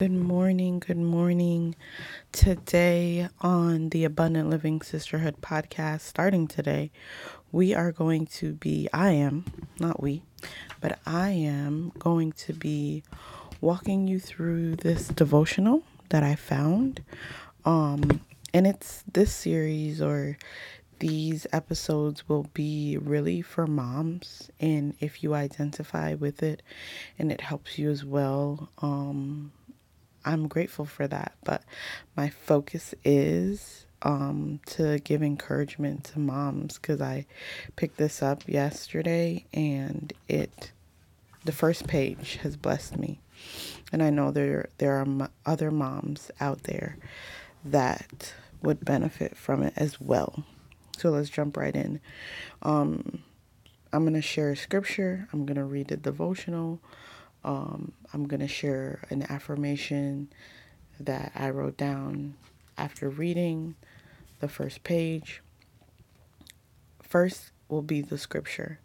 Good morning. Good morning. Today on the Abundant Living Sisterhood podcast, starting today, we are going to be, I am, not we, but I am going to be walking you through this devotional that I found. Um, and it's this series or these episodes will be really for moms and if you identify with it and it helps you as well um I'm grateful for that. But my focus is um, to give encouragement to moms because I picked this up yesterday and it, the first page has blessed me. And I know there there are other moms out there that would benefit from it as well. So let's jump right in. Um, I'm going to share scripture. I'm going to read a devotional. Um, I'm going to share an affirmation that I wrote down after reading the first page. First will be the scripture.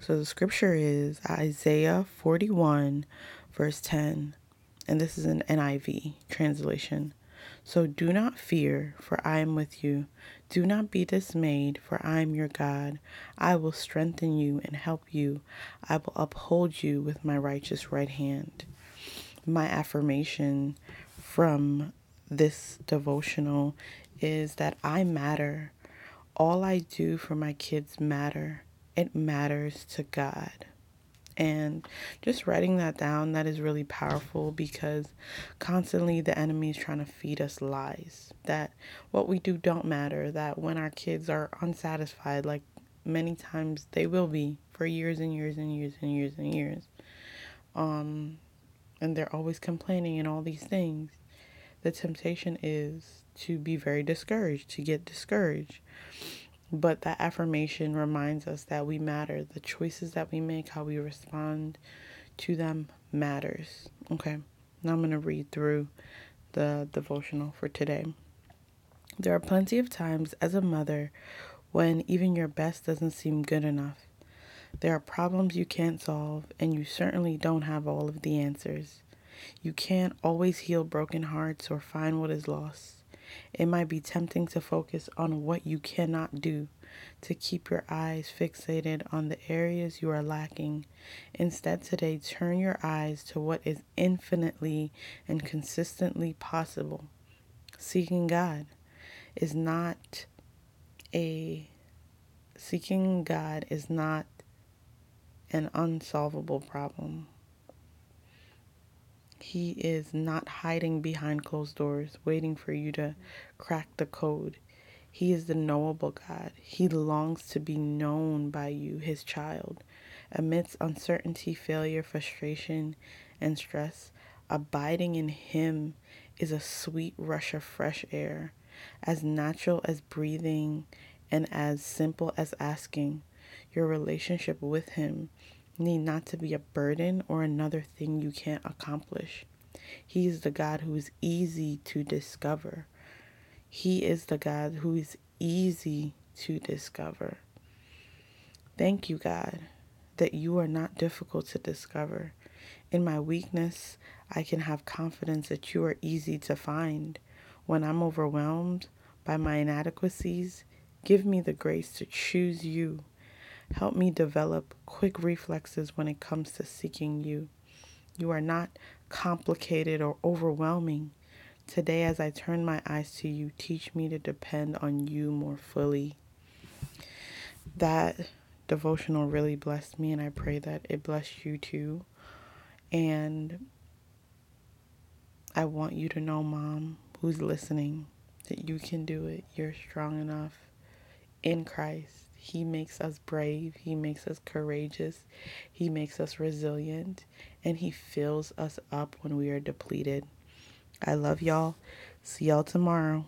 So the scripture is Isaiah 41, verse 10, and this is an NIV translation. So do not fear, for I am with you. Do not be dismayed, for I am your God. I will strengthen you and help you. I will uphold you with my righteous right hand. My affirmation from this devotional is that I matter. All I do for my kids matter. It matters to God. And just writing that down, that is really powerful because constantly the enemy is trying to feed us lies that what we do don't matter, that when our kids are unsatisfied, like many times they will be for years and years and years and years and years. Um, and they're always complaining and all these things. The temptation is to be very discouraged, to get discouraged. But that affirmation reminds us that we matter. The choices that we make, how we respond to them matters. Okay, now I'm going to read through the devotional for today. There are plenty of times as a mother when even your best doesn't seem good enough. There are problems you can't solve, and you certainly don't have all of the answers. You can't always heal broken hearts or find what is lost. It might be tempting to focus on what you cannot do, to keep your eyes fixated on the areas you are lacking. Instead, today, turn your eyes to what is infinitely and consistently possible. Seeking God is not a seeking God is not an unsolvable problem. He is not hiding behind closed doors, waiting for you to crack the code. He is the knowable God. He longs to be known by you, his child. Amidst uncertainty, failure, frustration, and stress, abiding in him is a sweet rush of fresh air, as natural as breathing and as simple as asking. Your relationship with him need not to be a burden or another thing you can't accomplish. He is the God who is easy to discover. He is the God who is easy to discover. Thank you, God, that you are not difficult to discover. In my weakness, I can have confidence that you are easy to find. When I'm overwhelmed by my inadequacies, give me the grace to choose you Help me develop quick reflexes when it comes to seeking you. You are not complicated or overwhelming. Today, as I turn my eyes to you, teach me to depend on you more fully. That devotional really blessed me, and I pray that it blessed you too. And I want you to know, Mom, who's listening, that you can do it. You're strong enough in Christ. He makes us brave. He makes us courageous. He makes us resilient. And He fills us up when we are depleted. I love y'all. See y'all tomorrow.